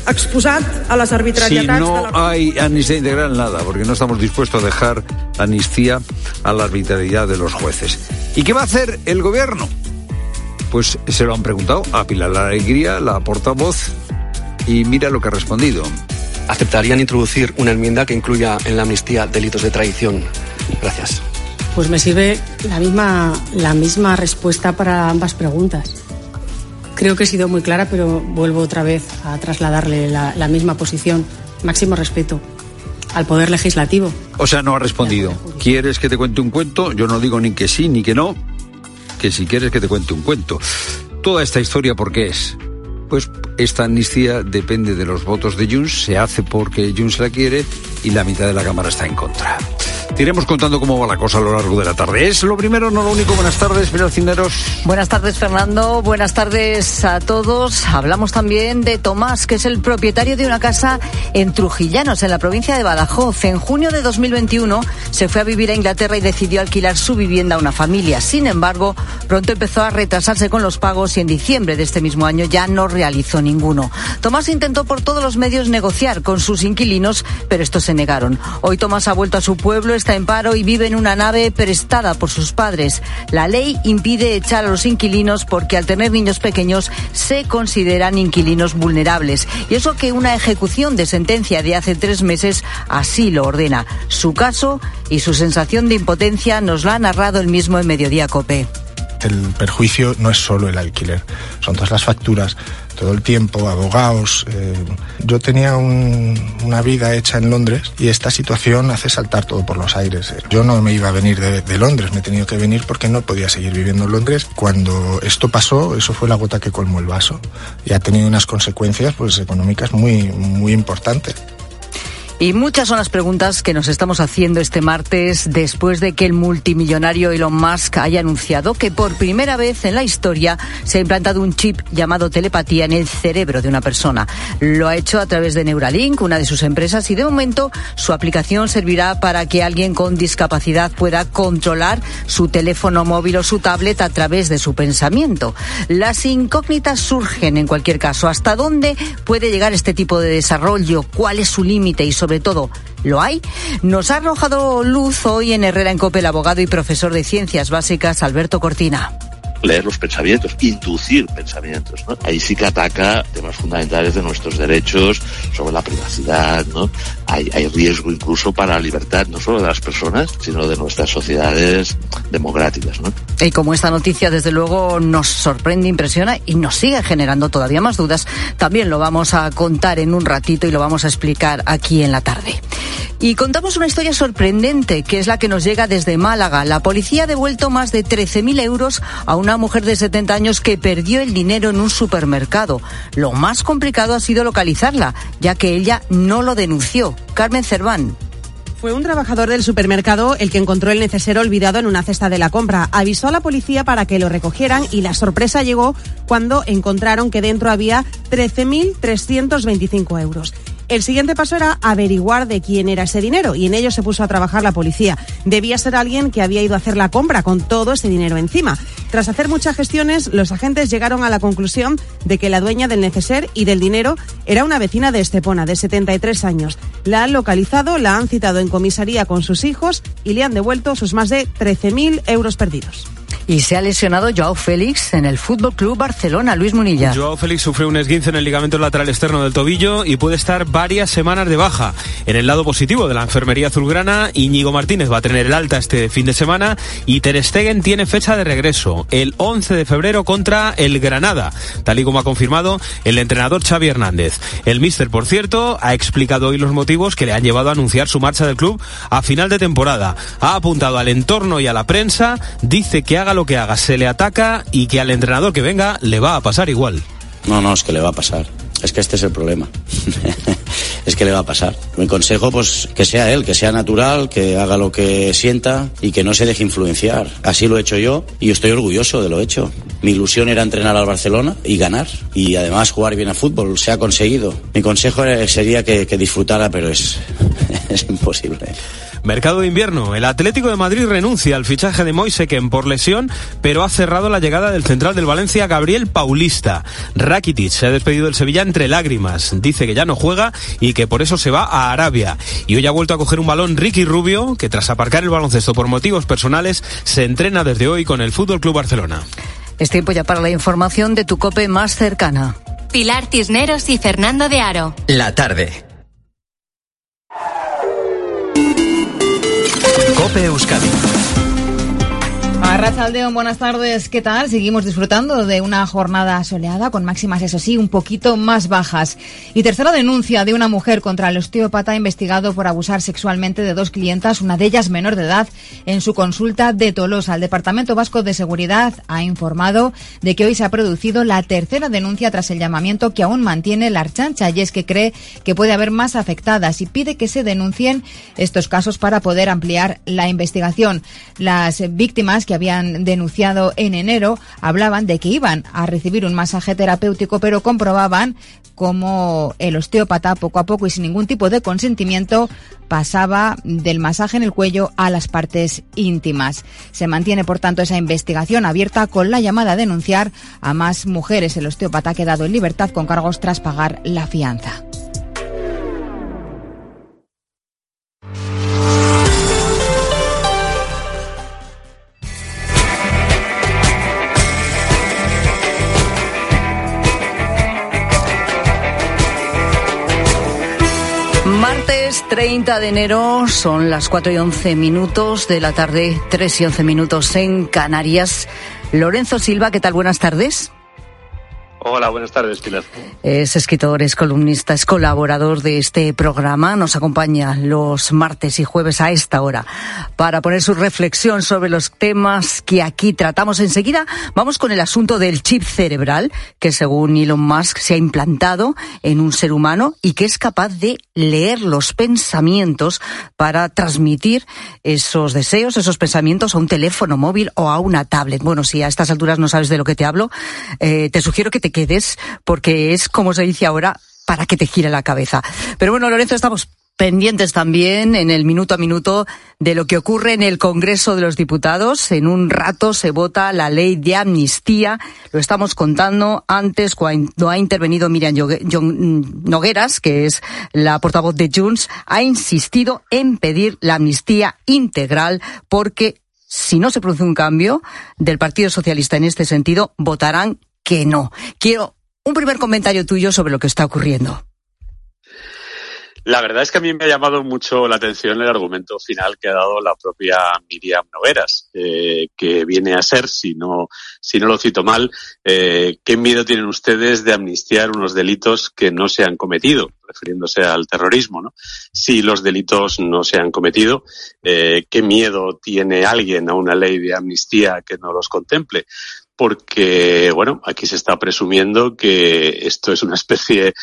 exposat a les Si arbitrarietats no de la... hay amnistía integral, nada, porque no estamos dispuestos a dejar amnistía a la arbitrariedad de los jueces. ¿Y qué va a hacer el gobierno? Pues se lo han preguntado a Pilar La Alegría, la portavoz, y mira lo que ha respondido. ¿Aceptarían introducir una enmienda que incluya en la amnistía delitos de traición? Gracias. Pues me sirve la misma, la misma respuesta para ambas preguntas. Creo que he sido muy clara, pero vuelvo otra vez a trasladarle la, la misma posición. Máximo respeto al Poder Legislativo. O sea, no ha respondido. ¿Quieres que te cuente un cuento? Yo no digo ni que sí ni que no, que si quieres que te cuente un cuento. Toda esta historia, ¿por qué es? Pues esta amnistía depende de los votos de Junts, se hace porque Junts la quiere y la mitad de la Cámara está en contra. Te iremos contando cómo va la cosa a lo largo de la tarde. Es lo primero, no lo único. Buenas tardes, Pilar Cineros. Buenas tardes, Fernando. Buenas tardes a todos. Hablamos también de Tomás, que es el propietario de una casa en Trujillanos, en la provincia de Badajoz. En junio de 2021 se fue a vivir a Inglaterra y decidió alquilar su vivienda a una familia. Sin embargo, pronto empezó a retrasarse con los pagos y en diciembre de este mismo año ya no realizó ninguno. Tomás intentó por todos los medios negociar con sus inquilinos, pero estos se negaron. Hoy Tomás ha vuelto a su pueblo, está en paro y vive en una nave prestada por sus padres. La ley impide echar a los inquilinos porque al tener niños pequeños se consideran inquilinos vulnerables. Y eso que una ejecución de sentencia de hace tres meses así lo ordena. Su caso y su sensación de impotencia nos lo ha narrado el mismo en Mediodía Cope. El perjuicio no es solo el alquiler, son todas las facturas, todo el tiempo, abogados. eh, yo tenía un- una vida hecha en Londres y esta situación hace saltar todo por los aires. Yo no me iba a venir de, de Londres, me he tenido que venir porque no podía seguir viviendo en Londres. Cuando esto pasó, eso fue la gota que colmó el vaso y ha tenido unas consecuencias pues, económicas muy, muy importantes. Y muchas son las preguntas que nos estamos haciendo este martes después de que el multimillonario Elon Musk haya anunciado que por primera vez en la historia se ha implantado un chip llamado telepatía en el cerebro de una persona. Lo ha hecho a través de Neuralink, una de sus empresas, y de momento su aplicación servirá para que alguien con discapacidad pueda controlar su teléfono móvil o su tablet a través de su pensamiento. Las incógnitas surgen en cualquier caso. ¿Hasta dónde puede llegar este tipo de desarrollo? ¿Cuál es su límite? Y sobre todo, ¿lo hay? Nos ha arrojado luz hoy en Herrera en Cope el abogado y profesor de ciencias básicas Alberto Cortina. Leer los pensamientos, inducir pensamientos. ¿no? Ahí sí que ataca temas fundamentales de nuestros derechos sobre la privacidad. ¿no? Hay, riesgo incluso para la libertad, no solo de las personas, sino de nuestras sociedades democráticas. ¿no? Y como esta noticia desde luego nos sorprende, impresiona y nos sigue generando todavía más dudas, también lo vamos a contar en un ratito y lo vamos a explicar aquí en la tarde. Y contamos una historia sorprendente, que es la que nos llega desde Málaga. La policía ha devuelto más de 13.000 euros a una mujer de 70 años que perdió el dinero en un supermercado. Lo más complicado ha sido localizarla, ya que ella no lo denunció. Carmen Cerván. Fue un trabajador del supermercado el que encontró el neceser olvidado en una cesta de la compra. Avisó a la policía para que lo recogieran y la sorpresa llegó cuando encontraron que dentro había 13.325 euros. El siguiente paso era averiguar de quién era ese dinero y en ello se puso a trabajar la policía. Debía ser alguien que había ido a hacer la compra con todo ese dinero encima. Tras hacer muchas gestiones, los agentes llegaron a la conclusión de que la dueña del neceser y del dinero era una vecina de Estepona, de 73 años. La han localizado, la han citado en comisaría con sus hijos y le han devuelto sus más de 13.000 euros perdidos. Y se ha lesionado Joao Félix en el Fútbol Club Barcelona, Luis Munilla. Joao Félix sufrió un esguince en el ligamento lateral externo del tobillo y puede estar varias semanas de baja. En el lado positivo de la enfermería azulgrana, Íñigo Martínez va a tener el alta este fin de semana y Ter Stegen tiene fecha de regreso, el 11 de febrero contra el Granada, tal y como ha confirmado el entrenador Xavi Hernández. El míster, por cierto, ha explicado hoy los motivos que le han llevado a anunciar su marcha del club a final de temporada. Ha apuntado al entorno y a la prensa, dice que ha haga lo que haga, se le ataca y que al entrenador que venga le va a pasar igual. No, no, es que le va a pasar. Es que este es el problema. es que le va a pasar. Mi consejo, pues, que sea él, que sea natural, que haga lo que sienta y que no se deje influenciar. Así lo he hecho yo y estoy orgulloso de lo hecho. Mi ilusión era entrenar al Barcelona y ganar y además jugar bien a fútbol. Se ha conseguido. Mi consejo sería que, que disfrutara, pero es, es imposible. Mercado de invierno. El Atlético de Madrid renuncia al fichaje de Moiseken por lesión, pero ha cerrado la llegada del central del Valencia, Gabriel Paulista. Rakitic se ha despedido del Sevilla entre lágrimas. Dice que ya no juega y que por eso se va a Arabia. Y hoy ha vuelto a coger un balón Ricky Rubio, que tras aparcar el baloncesto por motivos personales, se entrena desde hoy con el Fútbol Club Barcelona. Es tiempo ya para la información de tu cope más cercana. Pilar Cisneros y Fernando de Aro. La tarde. Cope Euskadi. Arrachaldeón, buenas tardes. ¿Qué tal? Seguimos disfrutando de una jornada soleada con máximas, eso sí, un poquito más bajas. Y tercera denuncia de una mujer contra el osteópata investigado por abusar sexualmente de dos clientas, una de ellas menor de edad, en su consulta de Tolosa. El Departamento Vasco de Seguridad ha informado de que hoy se ha producido la tercera denuncia tras el llamamiento que aún mantiene la Archancha y es que cree que puede haber más afectadas y pide que se denuncien estos casos para poder ampliar la investigación. Las víctimas que habían denunciado en enero hablaban de que iban a recibir un masaje terapéutico, pero comprobaban cómo el osteópata poco a poco y sin ningún tipo de consentimiento pasaba del masaje en el cuello a las partes íntimas. Se mantiene, por tanto, esa investigación abierta con la llamada a denunciar a más mujeres. El osteópata ha quedado en libertad con cargos tras pagar la fianza. Martes 30 de enero son las 4 y 11 minutos de la tarde, 3 y 11 minutos en Canarias. Lorenzo Silva, ¿qué tal? Buenas tardes. Hola, buenas tardes. Es escritor, es columnista, es colaborador de este programa. Nos acompaña los martes y jueves a esta hora para poner su reflexión sobre los temas que aquí tratamos. Enseguida vamos con el asunto del chip cerebral, que según Elon Musk se ha implantado en un ser humano y que es capaz de leer los pensamientos para transmitir esos deseos, esos pensamientos a un teléfono móvil o a una tablet. Bueno, si a estas alturas no sabes de lo que te hablo, eh, te sugiero que te quedes porque es, como se dice ahora, para que te gire la cabeza. Pero bueno, Lorenzo, estamos pendientes también en el minuto a minuto de lo que ocurre en el Congreso de los Diputados. En un rato se vota la ley de amnistía. Lo estamos contando antes cuando ha intervenido Miriam Nogueras, que es la portavoz de Junts, ha insistido en pedir la amnistía integral porque si no se produce un cambio del Partido Socialista en este sentido, votarán que no. Quiero un primer comentario tuyo sobre lo que está ocurriendo. La verdad es que a mí me ha llamado mucho la atención el argumento final que ha dado la propia Miriam Noveras, eh, que viene a ser, si no, si no lo cito mal, eh, ¿qué miedo tienen ustedes de amnistiar unos delitos que no se han cometido? refiriéndose al terrorismo, ¿no? Si los delitos no se han cometido, eh, ¿qué miedo tiene alguien a una ley de amnistía que no los contemple? Porque, bueno, aquí se está presumiendo que esto es una especie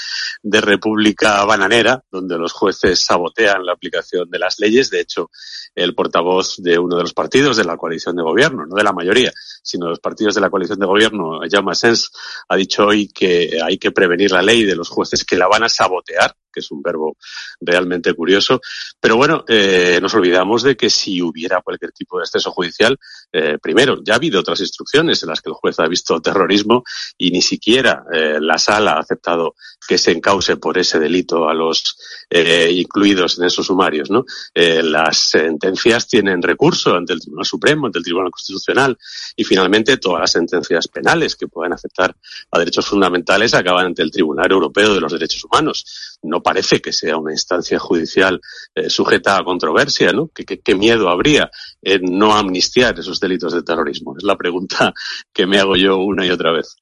de república bananera, donde los jueces sabotean la aplicación de las leyes. De hecho, el portavoz de uno de los partidos de la coalición de gobierno, no de la mayoría, sino de los partidos de la coalición de gobierno, Jaume Sens, ha dicho hoy que hay que prevenir la ley de los jueces que la van a sabotear, que es un verbo realmente curioso. Pero bueno, eh, nos olvidamos de que si hubiera cualquier tipo de exceso judicial, eh, primero, ya ha habido otras instrucciones en las que el juez ha visto terrorismo y ni siquiera eh, la sala ha aceptado que se encause por ese delito a los incluidos en esos sumarios. ¿no? Las sentencias tienen recurso ante el Tribunal Supremo, ante el Tribunal Constitucional y finalmente todas las sentencias penales que puedan afectar a derechos fundamentales acaban ante el Tribunal Europeo de los Derechos Humanos. No parece que sea una instancia judicial eh, sujeta a controversia, ¿no? ¿Qué, qué, qué miedo habría en no amnistiar esos delitos de terrorismo? Es la pregunta que me hago yo una y otra vez.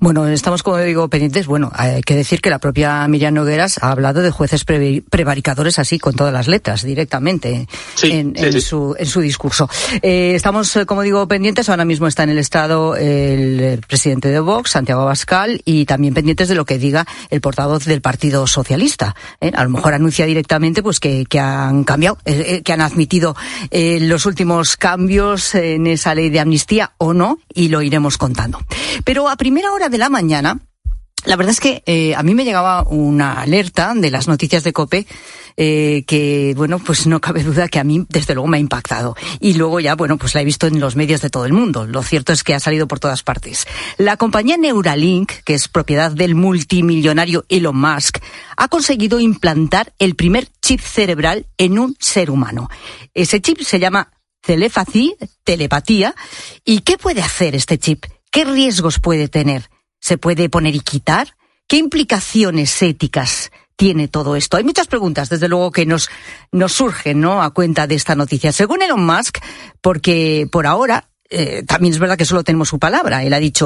Bueno, estamos, como digo, pendientes. Bueno, hay que decir que la propia Miriam Nogueras ha hablado de jueces prevaricadores así, con todas las letras, directamente, en, Su, en su discurso. Eh, estamos, eh, como digo, pendientes. Ahora mismo está en el Estado el presidente de Vox, Santiago Abascal, y también pendientes de lo que diga el portavoz del Partido Socialista. ¿eh? A lo mejor anuncia directamente pues que, que han cambiado, que han admitido los últimos cambios en esa ley de amnistía o no, y lo iremos contando. Pero a primera hora de la mañana, la verdad es que eh, a mí me llegaba una alerta de las noticias de COPE eh, que, bueno, pues no cabe duda que a mí desde luego me ha impactado. Y luego ya, bueno, pues la he visto en los medios de todo el mundo. Lo cierto es que ha salido por todas partes. La compañía Neuralink, que es propiedad del multimillonario Elon Musk, ha conseguido implantar el primer chip cerebral en un ser humano. Ese chip se llama telepatía. ¿Y qué puede hacer este chip? ¿Qué riesgos puede tener? ¿Se puede poner y quitar? ¿Qué implicaciones éticas tiene todo esto? Hay muchas preguntas, desde luego, que nos, nos surgen, ¿no? A cuenta de esta noticia. Según Elon Musk, porque por ahora, eh, también es verdad que solo tenemos su palabra. Él ha dicho